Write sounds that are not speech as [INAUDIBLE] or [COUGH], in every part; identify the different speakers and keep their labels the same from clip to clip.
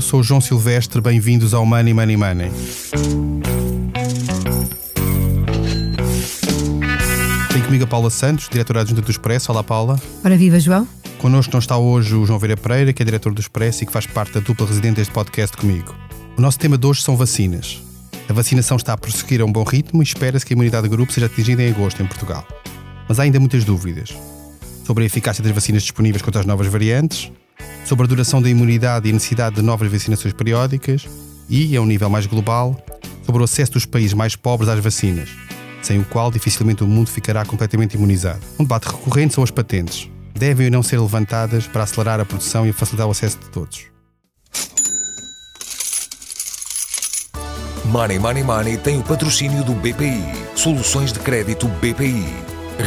Speaker 1: Sou João Silvestre, bem-vindos ao Money Money Money. Tenho comigo a Paula Santos, diretora adjunta do Expresso. Olá, Paula.
Speaker 2: Ora, viva, João.
Speaker 1: Connosco não está hoje o João Vera Pereira, que é diretor do Expresso e que faz parte da dupla residente deste podcast comigo. O nosso tema de hoje são vacinas. A vacinação está a prosseguir a um bom ritmo e espera-se que a imunidade de grupo seja atingida em agosto em Portugal. Mas há ainda muitas dúvidas sobre a eficácia das vacinas disponíveis contra as novas variantes, sobre a duração da imunidade e a necessidade de novas vacinações periódicas e, a um nível mais global, sobre o acesso dos países mais pobres às vacinas, sem o qual dificilmente o mundo ficará completamente imunizado. Um debate recorrente são as patentes. Devem ou não ser levantadas para acelerar a produção e facilitar o acesso de todos.
Speaker 3: Money Money Money tem o patrocínio do BPI. Soluções de crédito BPI.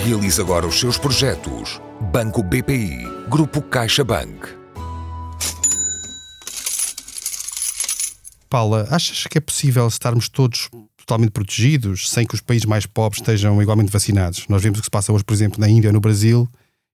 Speaker 3: Realize agora os seus projetos. Banco BPI. Grupo CaixaBank.
Speaker 1: Paula, achas que é possível estarmos todos totalmente protegidos sem que os países mais pobres estejam igualmente vacinados? Nós vemos o que se passa hoje, por exemplo, na Índia ou no Brasil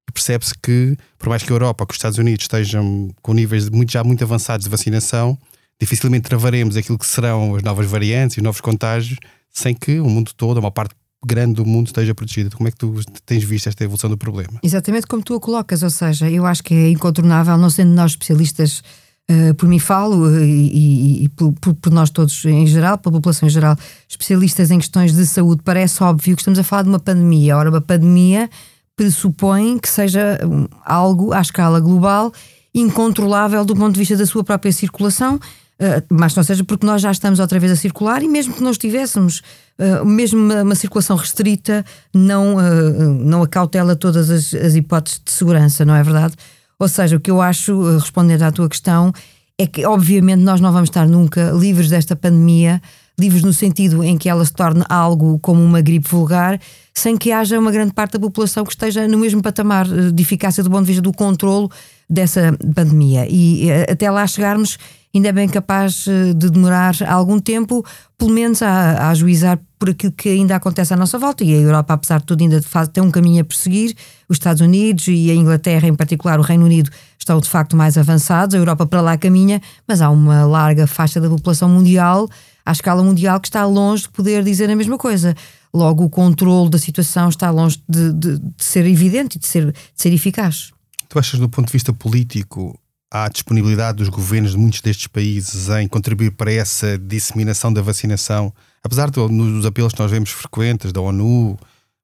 Speaker 1: e percebe-se que, por mais que a Europa que os Estados Unidos estejam com níveis muito, já muito avançados de vacinação, dificilmente travaremos aquilo que serão as novas variantes e os novos contágios sem que o mundo todo, uma parte grande do mundo esteja protegida. Como é que tu tens visto esta evolução do problema?
Speaker 2: Exatamente como tu a colocas, ou seja, eu acho que é incontornável, não sendo nós especialistas Uh, por mim falo uh, e, e, por, por, nós todos em geral, pela população em geral, especialistas em questões de saúde, parece óbvio que estamos a falar de uma pandemia. Ora, uma pandemia pressupõe que seja um, algo à escala global incontrolável do ponto de vista da sua própria circulação, uh, mas não seja porque nós já estamos outra vez a circular e mesmo que não estivéssemos, mesmo uma, uma, circulação restrita não, não acautela todas as, as hipóteses de segurança, não é verdade? Ou seja, o que eu acho, eh, respondendo à tua questão, é que obviamente nós não vamos estar nunca livres desta pandemia, livres no sentido em que ela se torne algo como uma gripe vulgar, sem que haja uma grande parte da população que esteja no mesmo patamar eh, de eficácia do ponto de vista do controlo dessa pandemia. E eh, até lá chegarmos, ainda é bem capaz de demorar algum tempo, pelo menos a, a ajuizar por aquilo que ainda acontece à nossa volta. E a Europa, apesar de tudo, ainda tem um caminho a perseguir. Os Estados Unidos e a Inglaterra, em particular, o Reino Unido, estão de facto mais avançados. A Europa para lá caminha, mas há uma larga faixa da população mundial, à escala mundial, que está longe de poder dizer a mesma coisa. Logo, o controle da situação está longe de, de, de ser evidente e de ser, de ser eficaz.
Speaker 1: Tu achas, do ponto de vista político, há disponibilidade dos governos de muitos destes países em contribuir para essa disseminação da vacinação, apesar dos apelos que nós vemos frequentes da ONU,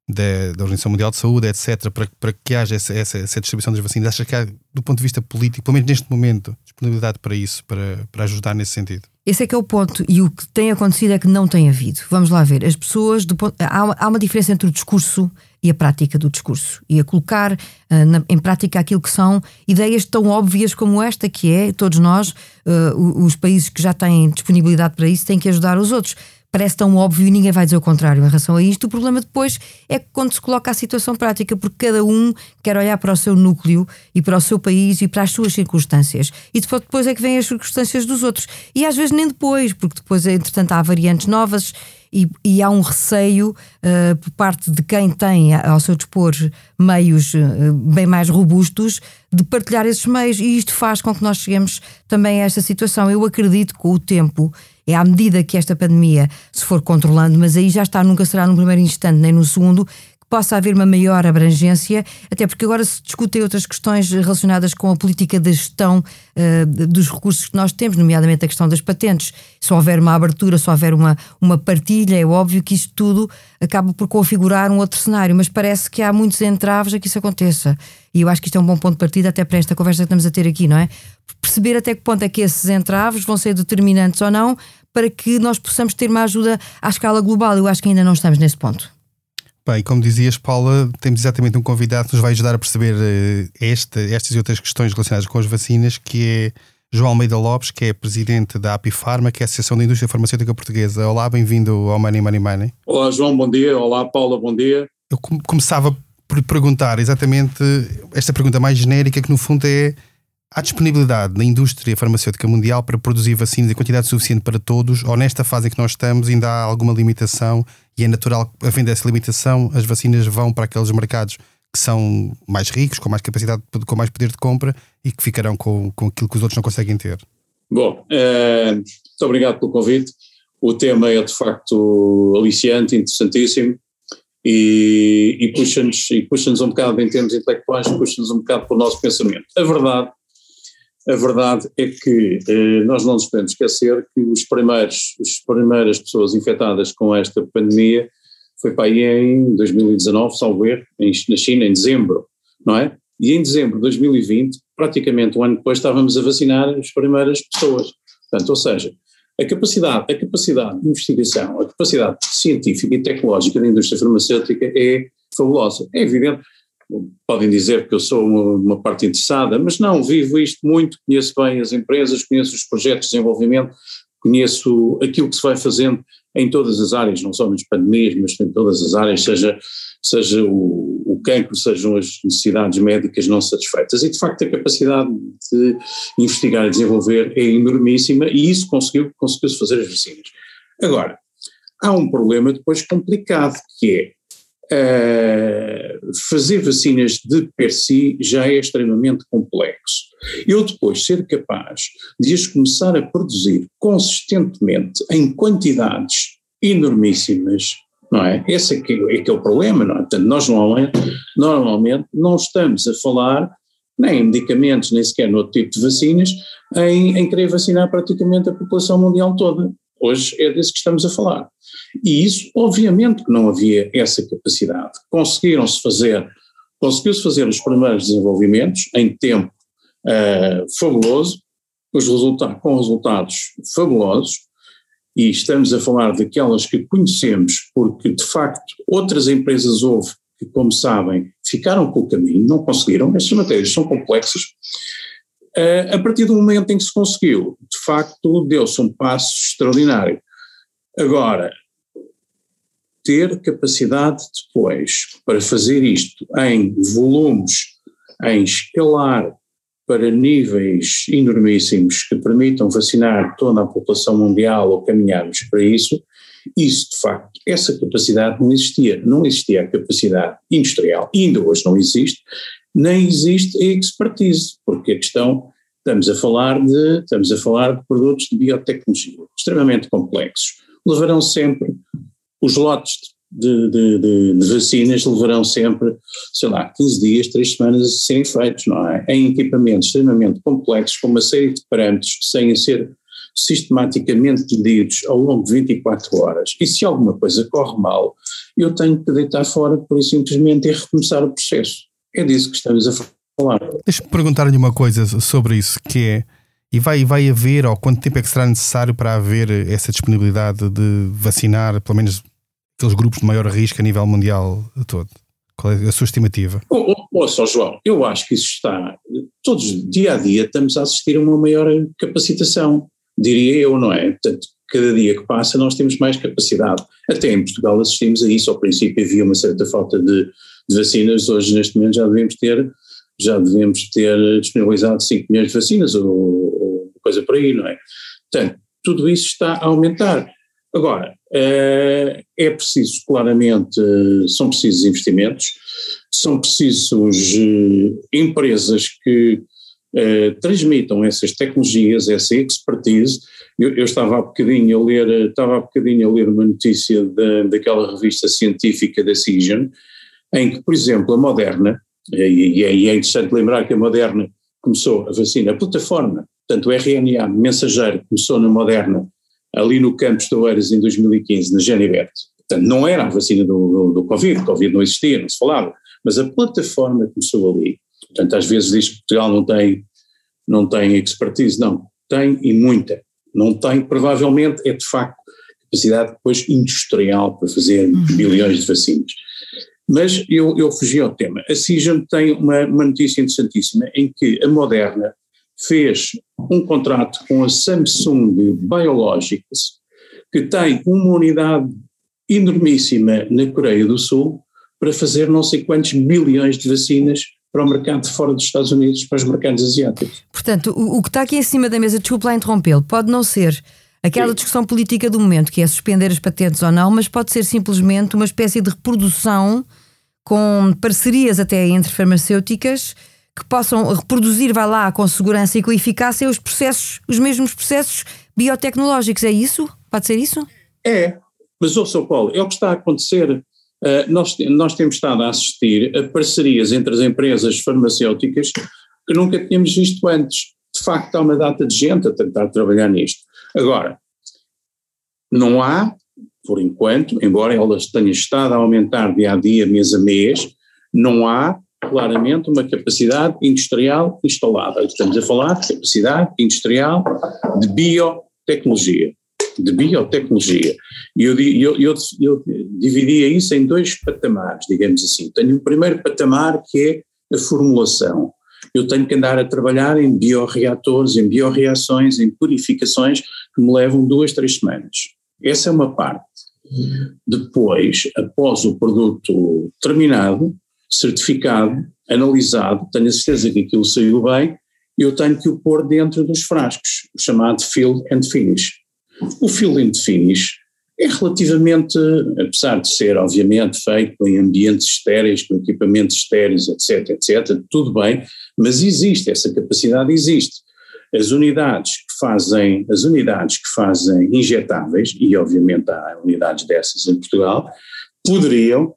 Speaker 1: da, da Organização Mundial de Saúde, etc., para, para que haja essa, essa, essa, distribuição das vacinas, achas que há, do ponto de vista político, pelo menos neste momento, disponibilidade para isso, para, para ajudar nesse sentido?
Speaker 2: Esse é que é o ponto, e o que tem acontecido é que não tem havido. Vamos lá ver, as pessoas, ponto, há, há uma diferença entre o discurso e a prática do discurso e a colocar uh, na, em prática aquilo que são ideias tão óbvias como esta, que é todos nós, uh, os países que já têm disponibilidade para isso, têm que ajudar os outros. Parece tão óbvio e ninguém vai dizer o contrário em relação a isto. O problema depois é quando se coloca a situação prática, porque cada um quer olhar para o seu núcleo e para o seu país e para as suas circunstâncias. E depois é que vêm as circunstâncias dos outros. E às vezes nem depois, porque depois, entretanto, há variantes novas e, e há um receio uh, por parte de quem tem ao seu dispor meios uh, bem mais robustos de partilhar esses meios e isto faz com que nós cheguemos também a esta situação. Eu acredito que com o tempo é à medida que esta pandemia se for controlando, mas aí já está, nunca será no primeiro instante nem no segundo, possa haver uma maior abrangência, até porque agora se discutem outras questões relacionadas com a política da gestão uh, dos recursos que nós temos, nomeadamente a questão das patentes. Se houver uma abertura, se houver uma, uma partilha, é óbvio que isto tudo acaba por configurar um outro cenário, mas parece que há muitos entraves a que isso aconteça. E eu acho que isto é um bom ponto de partida até para esta conversa que estamos a ter aqui, não é? Perceber até que ponto é que esses entraves vão ser determinantes ou não para que nós possamos ter uma ajuda à escala global. Eu acho que ainda não estamos nesse ponto.
Speaker 1: Bem, como dizias, Paula, temos exatamente um convidado que nos vai ajudar a perceber uh, esta, estas e outras questões relacionadas com as vacinas, que é João Almeida Lopes, que é presidente da Apifarma, que é a Associação da Indústria Farmacêutica Portuguesa. Olá, bem-vindo ao Money Money Money.
Speaker 4: Olá, João, bom dia. Olá, Paula, bom dia.
Speaker 1: Eu começava por perguntar exatamente esta pergunta mais genérica, que no fundo é Há disponibilidade na indústria farmacêutica mundial para produzir vacinas em quantidade suficiente para todos, ou nesta fase em que nós estamos ainda há alguma limitação e é natural, havendo essa limitação, as vacinas vão para aqueles mercados que são mais ricos, com mais capacidade, com mais poder de compra e que ficarão com, com aquilo que os outros não conseguem ter?
Speaker 4: Bom, uh, muito obrigado pelo convite. O tema é de facto aliciante, interessantíssimo e, e puxa-nos puxa um bocado em termos intelectuais, puxa-nos um bocado para o nosso pensamento. A verdade, a verdade é que eh, nós não nos podemos esquecer que os primeiros, as primeiras pessoas infectadas com esta pandemia foi para aí em 2019, salvo erro, na China, em dezembro, não é? E em dezembro de 2020, praticamente um ano depois, estávamos a vacinar as primeiras pessoas. Portanto, ou seja, a capacidade, a capacidade de investigação, a capacidade científica e tecnológica da indústria farmacêutica é fabulosa. É evidente, podem dizer que eu sou uma, parte interessada, mas não, vivo isto muito, conheço bem as empresas, conheço os projetos de desenvolvimento, conheço aquilo que se vai fazendo em todas as áreas, não só nas pandemias, mas em todas as áreas, seja, seja o, o cancro, sejam as necessidades médicas não satisfeitas. E de facto a capacidade de investigar e desenvolver é enormíssima e isso conseguiu, conseguiu-se fazer as vacinas. Agora, há um problema depois complicado que é Uh, fazer vacinas de per si já é extremamente complexo. Eu depois ser capaz de as começar a produzir consistentemente em quantidades enormíssimas, não é? Esse é que é, que é o problema, não é? Portanto, nós normalmente, normalmente não estamos a falar nem em medicamentos, nem sequer no outro tipo de vacinas, em, em querer vacinar praticamente a população mundial toda. Hoje é desse que estamos a falar. E isso, obviamente que não havia essa capacidade. Conseguiram-se fazer, conseguiu-se fazer os primeiros desenvolvimentos em tempo uh, fabuloso, os resultados, com resultados fabulosos, e estamos a falar daquelas que conhecemos, porque de facto outras empresas houve que, como sabem, ficaram com o caminho, não conseguiram, estas matérias são complexas. Uh, a partir do momento em que se conseguiu, de facto, deu-se um passo extraordinário. Agora, ter capacidade depois para fazer isto em volumes, em escalar para níveis enormíssimos que permitam vacinar toda a população mundial ou caminharmos para isso, isso de facto, essa capacidade não existia. Não existia a capacidade industrial, ainda hoje não existe, nem existe a expertise, porque a questão, estamos a falar de, estamos a falar de produtos de biotecnologia extremamente complexos levarão sempre, os lotes de, de, de, de, vacinas levarão sempre, sei lá, 15 dias, 3 semanas a serem feitos, não é? Em equipamentos extremamente complexos, com uma série de parâmetros que sem ser sistematicamente medidos ao longo de 24 horas. E se alguma coisa corre mal, eu tenho que deitar fora por isso simplesmente e recomeçar o processo. É disso que estamos a falar.
Speaker 1: Deixa-me perguntar-lhe uma coisa sobre isso, que é e vai, vai haver, ou quanto tempo é que será necessário para haver essa disponibilidade de vacinar, pelo menos, aqueles grupos de maior risco a nível mundial todo? Qual é a sua estimativa?
Speaker 4: Oh, oh, oh, João, eu acho que isso está. Todos, dia a dia, estamos a assistir a uma maior capacitação, diria eu, não é? Portanto, cada dia que passa nós temos mais capacidade. Até em Portugal assistimos a isso. Ao princípio havia uma certa falta de, de vacinas, hoje, neste momento, já devemos ter já devemos ter disponibilizado 5 milhões de vacinas ou, ou coisa por aí, não é? Portanto, tudo isso está a aumentar. Agora, é, é preciso, claramente, são precisos investimentos, são precisos eh, empresas que eh, transmitam essas tecnologias, essa expertise. Eu, eu, estava há bocadinho a ler, estava há bocadinho a ler uma notícia da, daquela revista científica da Cision, em que, por exemplo, a Moderna, e, é, e é interessante lembrar que a Moderna começou a vacina, a plataforma, portanto o RNA mensageiro começou na Moderna ali no campus de Oeiras em 2015, na Genivert. Portanto, não era a vacina do, do, do Covid, o Covid não existia, não se falava, mas a plataforma começou ali. Portanto, às vezes diz que Portugal não tem, não tem expertise, não, tem e muita. Não tem, provavelmente, é de facto capacidade depois industrial para fazer uhum. bilhões de vacinas. Mas eu, eu fugi ao tema. A Cision tem uma, uma notícia interessantíssima em que a Moderna fez um contrato com a Samsung Biologics, que tem uma unidade enormíssima na Coreia do Sul para fazer não sei quantos bilhões de vacinas para o mercado de fora dos Estados Unidos, para os mercados asiáticos.
Speaker 2: Portanto, o, o que está aqui em cima da mesa, desculpe lá interrompê-lo, pode não ser aquela Sim. discussão política do momento, que é suspender as patentes ou não, mas pode ser simplesmente uma espécie de reprodução com parcerias até entre farmacêuticas que possam reproduzir, vai lá, com segurança e com eficácia, os processos, os mesmos processos biotecnológicos. É isso? Pode ser isso?
Speaker 4: É, mas ouça, Paulo, é o que está a acontecer. Uh, nós, nós temos estado a assistir a parcerias entre as empresas farmacêuticas que nunca tínhamos visto antes. De facto, há uma data de gente a tentar trabalhar nisto. Agora, não há, por enquanto, embora elas tenham estado a aumentar dia a dia, mês a mês, não há claramente uma capacidade industrial instalada. Estamos a falar de capacidade industrial de biotecnologia. De biotecnologia. E eu, eu, eu, eu dividia isso em dois patamares, digamos assim. Tenho um primeiro patamar que é a formulação. Eu tenho que andar a trabalhar em bioreatores, em bioreações, em purificações que me levam duas, três semanas. Essa é uma parte. Depois, após o produto terminado, certificado, analisado, tenho a certeza que aquilo saiu bem, eu tenho que o pôr dentro dos frascos, o chamado fill and finish. O fill and finish é relativamente, apesar de ser obviamente feito em ambientes estéreis, com equipamentos estéreis, etc, etc, tudo bem, mas existe, essa capacidade existe. As unidades que fazem, as unidades que fazem injetáveis, e obviamente há unidades dessas em Portugal, poderiam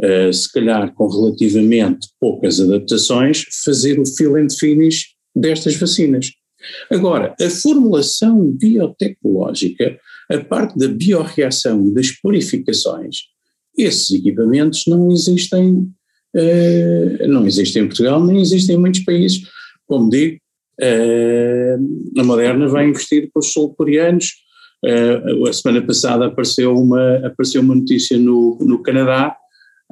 Speaker 4: uh, se calhar com relativamente poucas adaptações, fazer o fill and finish destas vacinas. Agora, a formulação biotecnológica, a parte da biorreação e das purificações, esses equipamentos não existem, uh, não existem em Portugal, nem existem em muitos países. Como digo, uh, a Moderna vai investir com os sul-coreanos. Uh, a semana passada apareceu uma, apareceu uma notícia no, no Canadá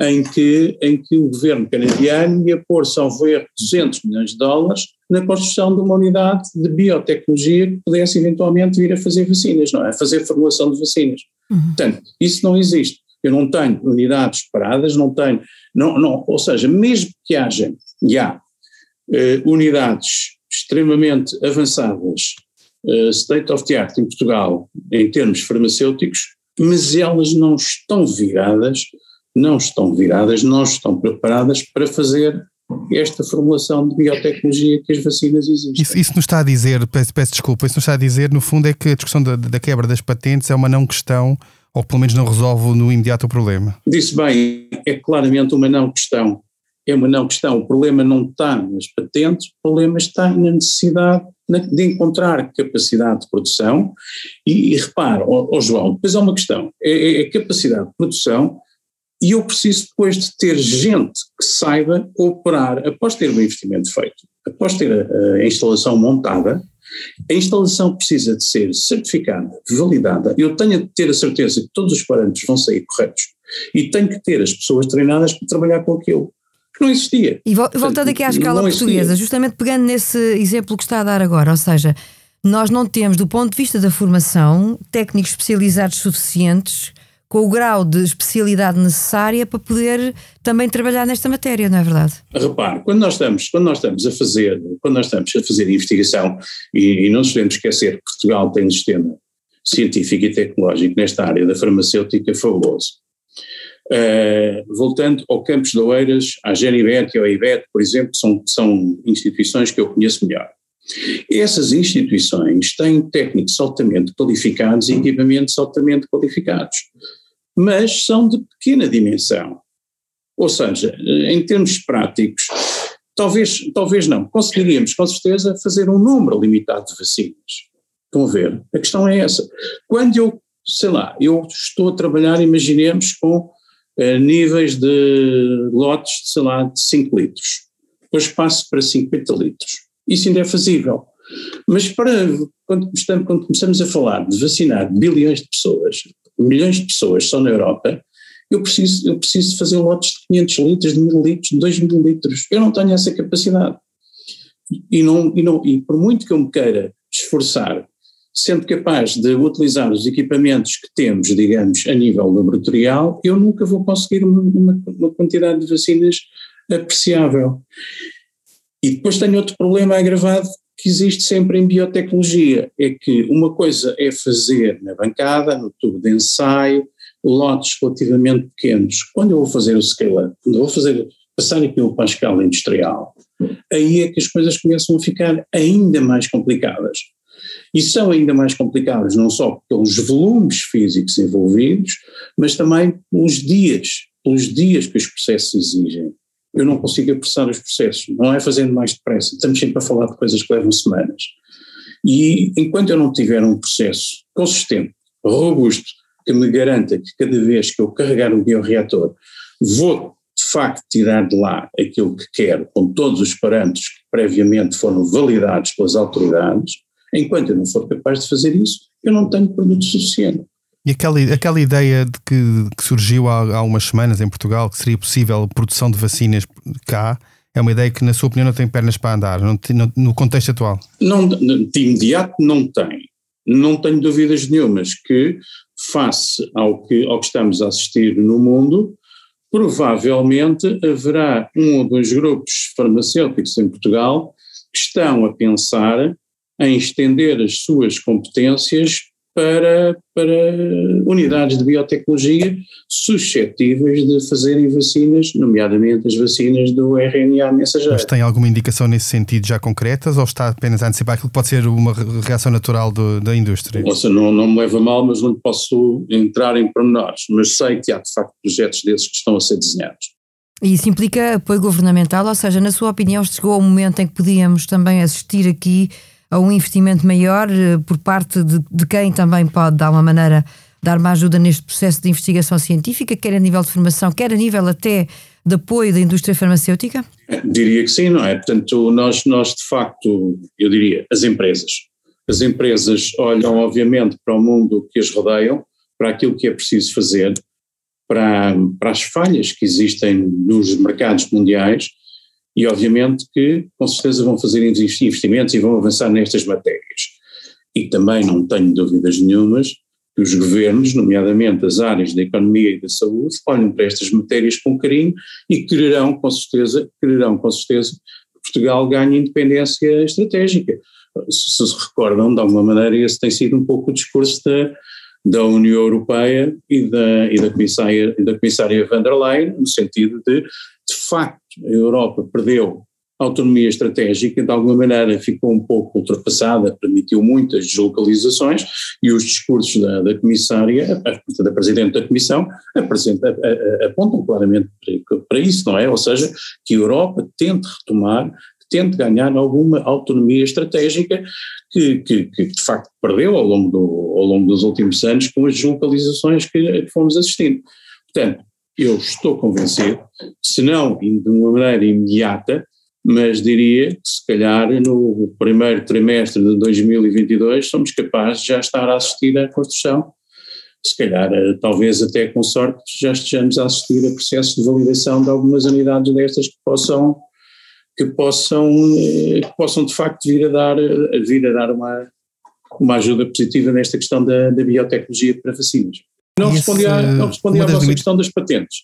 Speaker 4: em que, em que o governo canadiano ia pôr, salvo erro, 200 milhões de dólares na construção de uma unidade de biotecnologia que pudesse eventualmente vir a fazer vacinas, não é? A fazer formulação de vacinas. Uhum. Portanto, isso não existe. Eu não tenho unidades paradas, não tenho, não, não, ou seja, mesmo que haja, já, eh, unidades extremamente avançadas, eh, state of the art em Portugal, em termos farmacêuticos, mas elas não estão viradas não estão viradas, não estão preparadas para fazer esta formulação de biotecnologia que as vacinas existem.
Speaker 1: Isso, isso nos está a dizer, peço, peço, desculpa, isso nos está a dizer, no fundo, é que a discussão da, da, quebra das patentes é uma não questão, ou pelo menos não resolve no imediato o problema.
Speaker 4: Disse bem, é claramente uma não questão. É uma não questão. O problema não está nas patentes, o problema está na necessidade de encontrar capacidade de produção. E, e repara, oh, oh João, depois há uma questão: é, é a capacidade de produção e eu preciso depois de ter gente que saiba operar, após ter o investimento feito, após ter a, a instalação montada, a instalação precisa de ser certificada, validada, eu tenho de ter a certeza que todos os parâmetros vão sair corretos e tenho que ter as pessoas treinadas para trabalhar com aquilo. Que não existia.
Speaker 2: E voltando aqui à escala portuguesa, justamente pegando nesse exemplo que está a dar agora, ou seja, nós não temos, do ponto de vista da formação, técnicos especializados suficientes com o grau de especialidade necessária para poder também trabalhar nesta matéria, não é verdade?
Speaker 4: Repare, quando nós estamos, quando nós estamos a fazer, quando nós estamos a fazer investigação, e, e não nos podemos esquecer que Portugal tem um sistema científico e tecnológico nesta área da farmacêutica fabuloso. Uh, voltando ao Campos de Oeiras, à Genibet e ao IBET, por exemplo, são, são instituições que eu conheço melhor. Essas instituições têm técnicos altamente qualificados e equipamentos altamente qualificados mas são de pequena dimensão. Ou seja, em termos práticos, talvez, talvez não, conseguiríamos com certeza fazer um número limitado de vacinas. Estão a ver? A questão é essa. Quando eu, sei lá, eu estou a trabalhar, imaginemos, com eh, níveis de lotes, de, sei lá, de 5 litros, depois passo para 50 litros. Isso ainda é fazível. Mas para, quando, quando começamos a falar de vacinar bilhões de pessoas, milhões de pessoas só na Europa, eu preciso, eu preciso fazer lotes de 500 litros, de 1000 litros, de 2000 litros. Eu não tenho essa capacidade. E, não, e, não, e por muito que eu me queira esforçar, sendo capaz de utilizar os equipamentos que temos, digamos, a nível laboratorial, eu nunca vou conseguir uma, uma quantidade de vacinas apreciável. E depois tenho outro problema agravado que existe sempre em biotecnologia, é que uma coisa é fazer na bancada, no tubo de ensaio, lotes relativamente pequenos. Quando eu vou fazer o scale-up, quando eu vou fazer passar aquilo para a escala industrial, aí é que as coisas começam a ficar ainda mais complicadas. E são ainda mais complicadas não só pelos volumes físicos envolvidos, mas também pelos dias, pelos dias que os processos exigem. Eu não consigo apressar os processos, não é fazendo mais depressa, estamos sempre a falar de coisas que levam semanas. E enquanto eu não tiver um processo consistente, robusto, que me garanta que cada vez que eu carregar o bioreator vou de facto tirar de lá aquilo que quero, com todos os parâmetros que previamente foram validados pelas autoridades, enquanto eu não for capaz de fazer isso, eu não tenho produto suficiente.
Speaker 1: E aquela, aquela ideia de que, que surgiu há, há umas semanas em Portugal que seria possível produção de vacinas cá, é uma ideia que, na sua opinião, não tem pernas para andar, não, no, no contexto atual?
Speaker 4: Não, de imediato não tem. Não tenho dúvidas nenhumas que, face ao que, ao que estamos a assistir no mundo, provavelmente haverá um ou dois grupos farmacêuticos em Portugal que estão a pensar em estender as suas competências para, para unidades de biotecnologia suscetíveis de fazerem vacinas, nomeadamente as vacinas do RNA mensageiro.
Speaker 1: Mas tem alguma indicação nesse sentido já concretas ou está apenas a antecipar aquilo que pode ser uma reação natural do, da indústria?
Speaker 4: Nossa, não, não me leva mal, mas não posso entrar em pormenores, mas sei que há de facto projetos desses que estão a ser desenhados.
Speaker 2: E isso implica apoio governamental, ou seja, na sua opinião, chegou ao momento em que podíamos também assistir aqui a um investimento maior eh, por parte de, de quem também pode, de alguma maneira, dar uma ajuda neste processo de investigação científica, quer a nível de formação, quer a nível até de apoio da indústria farmacêutica?
Speaker 4: Diria que sim, não é? Portanto, nós, nós de facto, eu diria, as empresas. As empresas olham, obviamente, para o mundo que as rodeiam, para aquilo que é preciso fazer, para, para as falhas que existem nos mercados mundiais e obviamente que com certeza vão fazer investimentos e vão avançar nestas matérias. E também não tenho dúvidas nenhumas que os governos, nomeadamente as áreas da economia e da saúde, olhem para estas matérias com carinho e quererão com certeza, quererão com certeza que Portugal ganhe independência estratégica. Se se recordam, de alguma maneira, esse tem sido um pouco o discurso da, da União Europeia e da, e da, comissária, da comissária van der Leyen, no sentido de, de facto, a Europa perdeu autonomia estratégica, de alguma maneira ficou um pouco ultrapassada, permitiu muitas deslocalizações e os discursos da, da comissária, da Presidente da Comissão, apresenta, apontam claramente para, para isso, não é? Ou seja, que a Europa tente retomar tente ganhar alguma autonomia estratégica que, que, que, de facto perdeu ao longo, do, ao longo dos últimos anos com as deslocalizações que, que fomos assistindo. Portanto, eu estou convencido, se não de uma maneira imediata, mas diria que se calhar no primeiro trimestre de 2022 somos capazes de já estar a assistir à construção, se calhar eh, talvez até com sorte já estejamos a assistir a processos de validação de algumas unidades destas que possam que possam, eh, que possam de facto vir a dar, vir a dar uma, uma ajuda positiva nesta questão da, da biotecnologia para vacinas. Não respondi, à, não respondi à vossa limites... questão das patentes.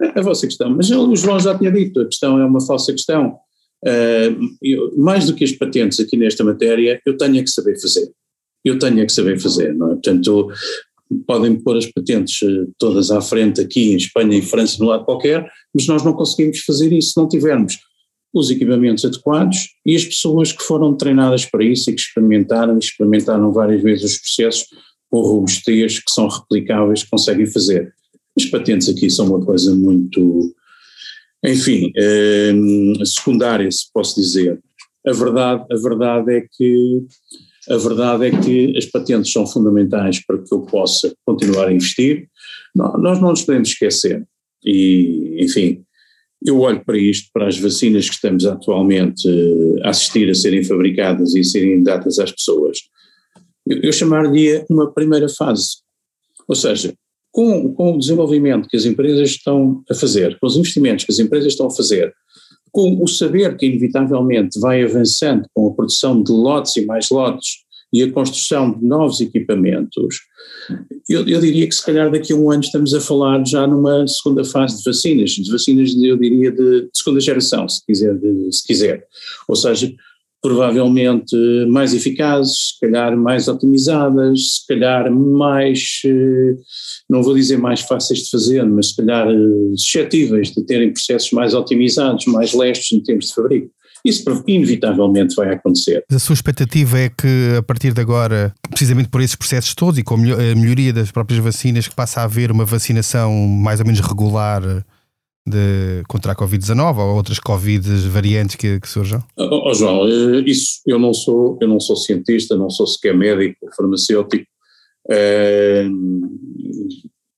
Speaker 4: A, a vossa questão, mas o João já tinha dito, a questão é uma falsa questão. Uh, eu, mais do que as patentes aqui nesta matéria, eu tenho é que saber fazer. Eu tenho é que saber fazer, não é? Portanto, podem pôr as patentes eh, todas à frente aqui em Espanha e França, no lado qualquer, mas nós não conseguimos fazer isso se não tivermos os equipamentos adequados e as pessoas que foram treinadas para isso e que experimentaram, experimentaram várias vezes os processos com robustez que são replicáveis, que conseguem fazer. As patentes aqui são uma coisa muito, enfim, eh, secundária, se posso dizer. A verdade, a verdade é que a verdade é que as patentes são fundamentais para que eu possa continuar a investir. Nós não nos podemos esquecer. E, enfim, eu olho para isto, para as vacinas que estamos atualmente a assistir a serem fabricadas e a serem dadas às pessoas. Eu, chamaria uma primeira fase. Ou seja, com, com o desenvolvimento que as empresas estão a fazer, com os investimentos que as empresas estão a fazer, com o saber que inevitavelmente vai avançando com a produção de lotes e mais lotes e a construção de novos equipamentos, eu, eu, diria que se calhar daqui a um ano estamos a falar já numa segunda fase de vacinas, de vacinas eu diria de, de segunda geração, se quiser, de, se quiser. Ou seja, provavelmente mais eficazes, se calhar mais otimizadas, se calhar mais, eh, não vou dizer mais fáceis de fazer, mas se calhar eh, suscetíveis de terem processos mais otimizados, mais lestos em termos de fabrico. Isso inevitavelmente vai acontecer.
Speaker 1: A sua expectativa é que a partir de agora, precisamente por esses processos todos e com a melhoria das próprias vacinas, que passa a haver uma vacinação mais ou menos regular de, contra a Covid-19 ou outras Covid variantes que, que surjam?
Speaker 4: Oh, João, eh, isso eu não sou, eu não sou cientista, não sou sequer médico, farmacêutico. Eh,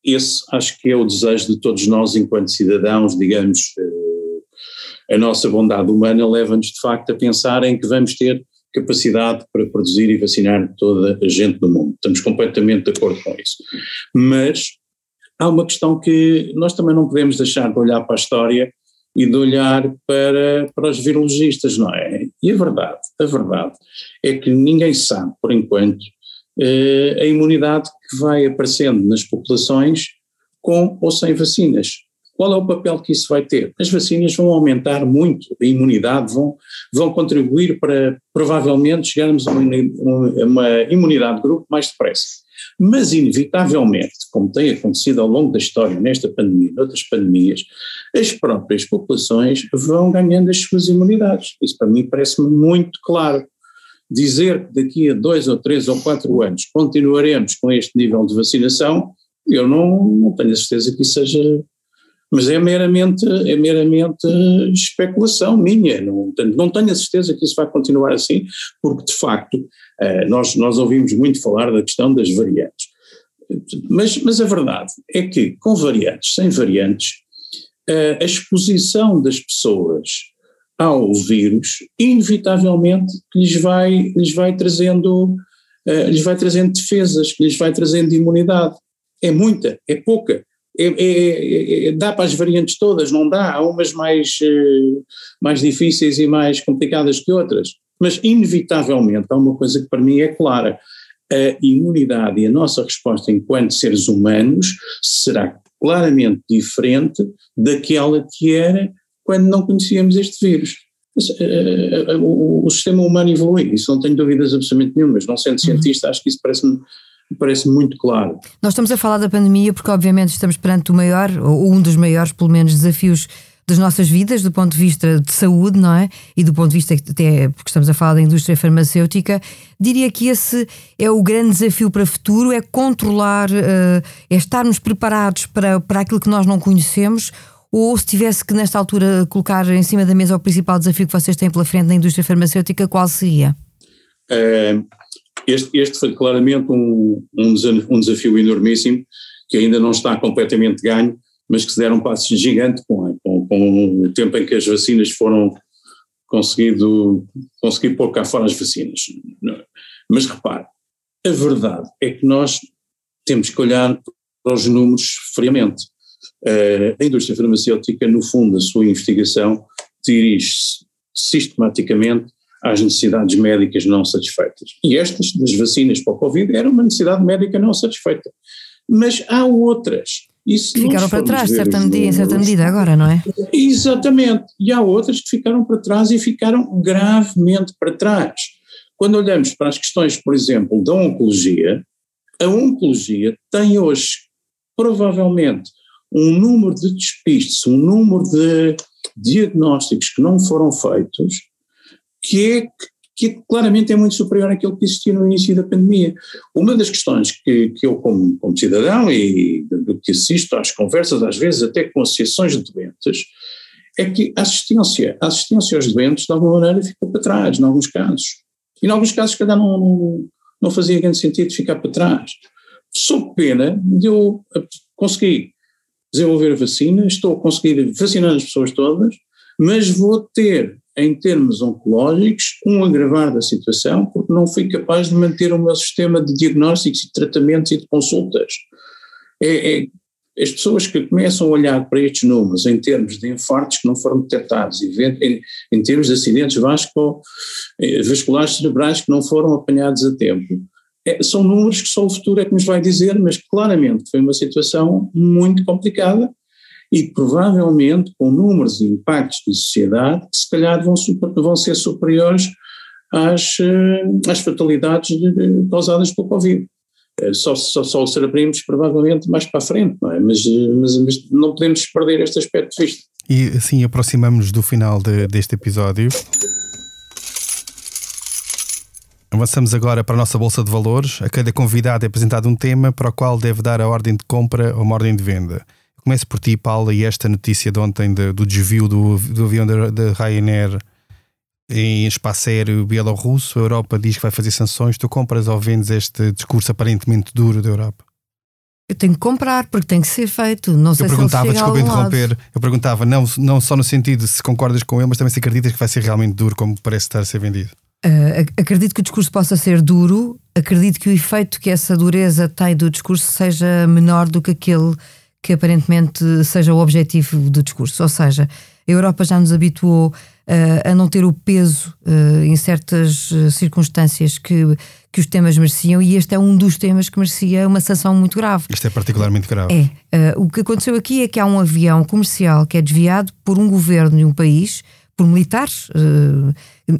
Speaker 4: esse acho que é o desejo de todos nós enquanto cidadãos, digamos, eh, a nossa bondade humana leva-nos de facto a pensar em que vamos ter capacidade para produzir e vacinar toda a gente do mundo. Estamos completamente de acordo com isso. Mas há uma questão que nós também não podemos deixar de olhar para a história e de olhar para, para os virologistas, não é? E a verdade, a verdade é que ninguém sabe, por enquanto, eh, a imunidade que vai aparecendo nas populações com ou sem vacinas. Qual é o papel que isso vai ter? As vacinas vão aumentar muito a imunidade, vão, vão contribuir para provavelmente chegarmos a uma, uma imunidade de grupo mais depressa. Mas, inevitavelmente, como tem acontecido ao longo da história, nesta pandemia e noutras pandemias, as próprias populações vão ganhando as suas imunidades. Isso para mim parece-me muito claro. Dizer que daqui a dois ou três ou quatro anos continuaremos com este nível de vacinação, eu não, não tenho a certeza que isso seja mas é meramente, é meramente especulação minha, não, não tenho a certeza que isso vai continuar assim, porque de facto eh, nós, nós ouvimos muito falar da questão das variantes. Mas, mas a verdade é que com variantes, sem variantes, eh, a exposição das pessoas ao vírus inevitavelmente lhes vai, lhes vai trazendo eh, lhes vai trazendo defesas, lhes vai trazendo imunidade. É muita, é pouca, é, é, é, dá para as variantes todas, não dá, há umas mais, eh, mais difíceis e mais complicadas que outras, mas inevitavelmente há uma coisa que para mim é clara, a imunidade e a nossa resposta enquanto seres humanos será claramente diferente daquela que era quando não conhecíamos este vírus. Mas, uh, uh, o, o, sistema humano evolui, isso não tenho dúvidas absolutamente nenhumas, não sendo uhum. cientista acho que isso parece-me parece muito claro.
Speaker 2: Nós estamos a falar da pandemia porque, obviamente, estamos perante o maior, ou um dos maiores, pelo menos, desafios das nossas vidas, do ponto de vista de saúde, não é? E do ponto de vista, até porque estamos a falar da indústria farmacêutica, diria que esse é o grande desafio para o futuro: é controlar, eh, é estarmos preparados para, para aquilo que nós não conhecemos. Ou se tivesse que, nesta altura, colocar em cima da mesa o principal desafio que vocês têm pela frente na indústria farmacêutica, qual seria?
Speaker 4: É, este, este foi claramente um, um, desafio, um desafio enormíssimo, que ainda não está completamente ganho, mas que se deram passos gigantes com, com, com, o tempo em que as vacinas foram conseguido, conseguir pôr cá fora as vacinas. Mas repare, a verdade é que nós temos que olhar para os números friamente. Uh, a indústria farmacêutica, no fundo, a sua investigação dirige-se sistematicamente às necessidades médicas não satisfeitas. E estas das vacinas para o Covid era uma necessidade médica não satisfeita. Mas há outras.
Speaker 2: ficaram para trás, certa medida, em certa medida, agora, não é?
Speaker 4: Exatamente. E há outras que ficaram para trás e ficaram gravemente para trás. Quando olhamos para as questões, por exemplo, da oncologia, a oncologia tem hoje, provavelmente, um número de despistes, um número de diagnósticos que não foram feitos, que é que claramente é muito superior àquilo que existia no início da pandemia. Uma das questões que, que eu, como, como cidadão e do que assisto às conversas, às vezes até com associações de doentes, é que a assistência, a assistência aos doentes, de alguma maneira, ficou para trás, em alguns casos. E em alguns casos, cada não, não, não fazia grande sentido ficar para trás. Sou pena de eu conseguir desenvolver a vacina, estou a conseguir vacinar as pessoas todas, mas vou ter em termos oncológicos, um agravar da situação, porque não fui capaz de manter o meu sistema de diagnósticos e de tratamentos e de consultas. É, é, as pessoas que começam a olhar para estes números em termos de infartos que não foram detectados, em, em termos de acidentes vasco, eh, vasculares cerebrais que não foram apanhados a tempo, é, são números que só o futuro é que nos vai dizer, mas claramente foi uma situação muito complicada e provavelmente com números e impactos de sociedade que se calhar vão, vão ser superiores às, às fatalidades causadas pelo Covid. Só, só, só o saberemos provavelmente mais para a frente, não é? Mas, mas, mas não podemos perder este aspecto de vista.
Speaker 1: E assim aproximamos-nos do final de, deste episódio. Avançamos agora para a nossa Bolsa de Valores. A cada convidado é apresentado um tema para o qual deve dar a ordem de compra ou uma ordem de venda. Começo por ti, Paula, e esta notícia de ontem de, do desvio do, do avião da, Ryanair em espaço aéreo bielorrusso. A Europa diz que vai fazer sanções. Tu compras ou vendes este discurso aparentemente duro da Europa?
Speaker 2: Eu tenho que comprar, porque tem que ser feito. Não sei
Speaker 1: eu perguntava,
Speaker 2: se
Speaker 1: desculpa interromper, eu perguntava não, não só no sentido de se concordas com ele, mas também se acreditas que vai ser realmente duro, como parece estar a ser vendido.
Speaker 2: Uh, acredito que o discurso possa ser duro, acredito que o efeito que essa dureza tem do discurso seja menor do que aquele que aparentemente seja o objetivo do discurso. Ou seja, a Europa já nos habituou uh, a não ter o peso uh, em certas circunstâncias que, que os temas mereciam, e este é um dos temas que merecia uma sanção muito grave.
Speaker 1: Isto é particularmente grave.
Speaker 2: É. o que aconteceu aqui é que há um avião comercial que é desviado por um governo de um país por militares, uh,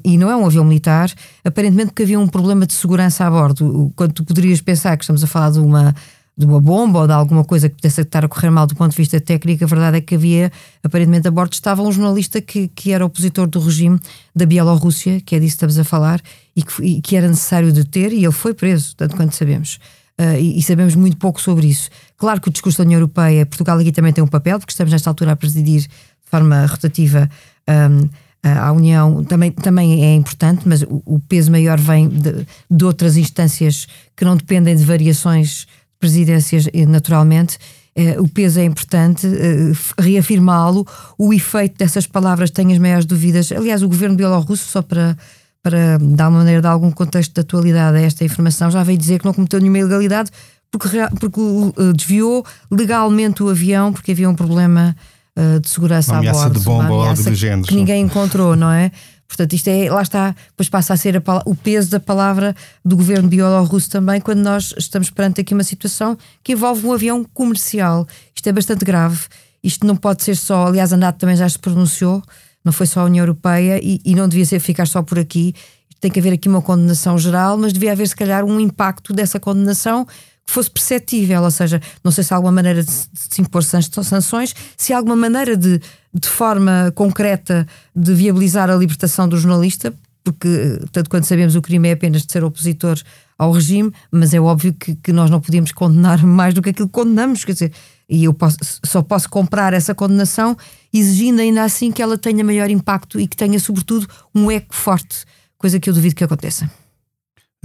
Speaker 2: e não é um avião militar, aparentemente porque havia um problema de segurança a bordo. Quando tu poderias pensar que estamos a falar de uma, de uma bomba ou de alguma coisa que pudesse estar a correr mal do ponto de vista técnico, a verdade é que havia, aparentemente a bordo estava um jornalista que, que era opositor do regime da Bielorrússia, que é disso que estamos a falar, e que, e que era necessário deter, e ele foi preso, tanto quanto sabemos. Uh, e, e, sabemos muito pouco sobre isso. Claro que o discurso da União Europeia, Portugal aqui também tem um papel, porque estamos nesta altura a presidir de forma rotativa um, a União também, também é importante, mas o, o peso maior vem de, de, outras instâncias que não dependem de variações presidências, eh, naturalmente. Uh, o peso é importante, uh, reafirmá-lo. O efeito dessas palavras tem as maiores dúvidas. Aliás, o governo bielorrusso, só para, para dar uma maneira de algum contexto de atualidade a esta informação, já veio dizer que não cometeu nenhuma ilegalidade porque, porque uh, desviou legalmente o avião porque havia um problema uh, de segurança
Speaker 1: uma
Speaker 2: à
Speaker 1: bordo. de bomba ou algo do género.
Speaker 2: Que ninguém encontrou, não é? Portanto, isto é, lá está, depois passa a ser a, o peso da palavra do governo bielorrusso também, quando nós estamos perante aqui uma situação que envolve um avião comercial. Isto é bastante grave. Isto não pode ser só, aliás, a NATO também já se pronunciou, não foi só a União Europeia e, e não devia ser ficar só por aqui. Tem que haver aqui uma condenação geral, mas devia haver, se calhar, um impacto dessa condenação que fosse perceptível, ou seja, não sei se há alguma maneira de, se impor sanções, se há alguma maneira de, de forma concreta de viabilizar a libertação do jornalista, porque, tanto quanto sabemos, o crime é apenas de ser opositor ao regime, mas é óbvio que, que nós não podíamos condenar [LAUGHS] mais do que aquilo que condenamos, quer dizer, e eu posso, só posso comprar essa condenação exigindo ainda assim que ela tenha maior impacto e que tenha, sobretudo, um eco forte, coisa que eu duvido que aconteça.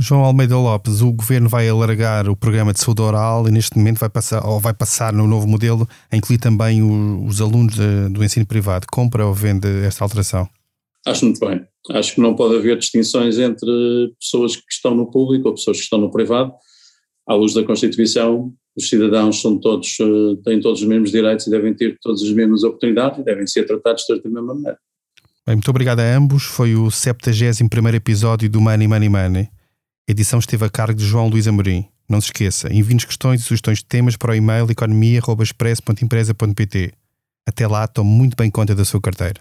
Speaker 1: João Almeida Lopes, o governo vai alargar o programa de saúde oral e neste momento vai passar, ou vai passar no novo modelo a incluir também o, os alunos de, do ensino privado. Compra ou vende esta alteração?
Speaker 4: Acho muito bem. Acho que não pode haver distinções entre pessoas que estão no público ou pessoas que estão no privado. À luz da Constituição, os cidadãos são todos, eh, têm todos os mesmos direitos e devem ter todas as mesmas oportunidades e devem ser tratados todos da mesma maneira.
Speaker 1: Bem, muito obrigado a ambos. Foi o 71 episódio do Money Money Money. A edição esteve a cargo de João Luís Amorim. Não se esqueça, envie-nos questões e sugestões de temas para o e-mail economia.express.empresa.pt. Até lá, tome muito bem conta da sua carteira.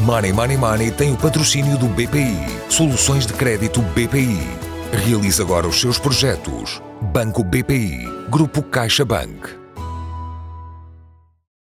Speaker 3: Money Money Money tem o patrocínio do BPI. Soluções de crédito BPI. Realize agora os seus projetos. Banco BPI. Grupo CaixaBank.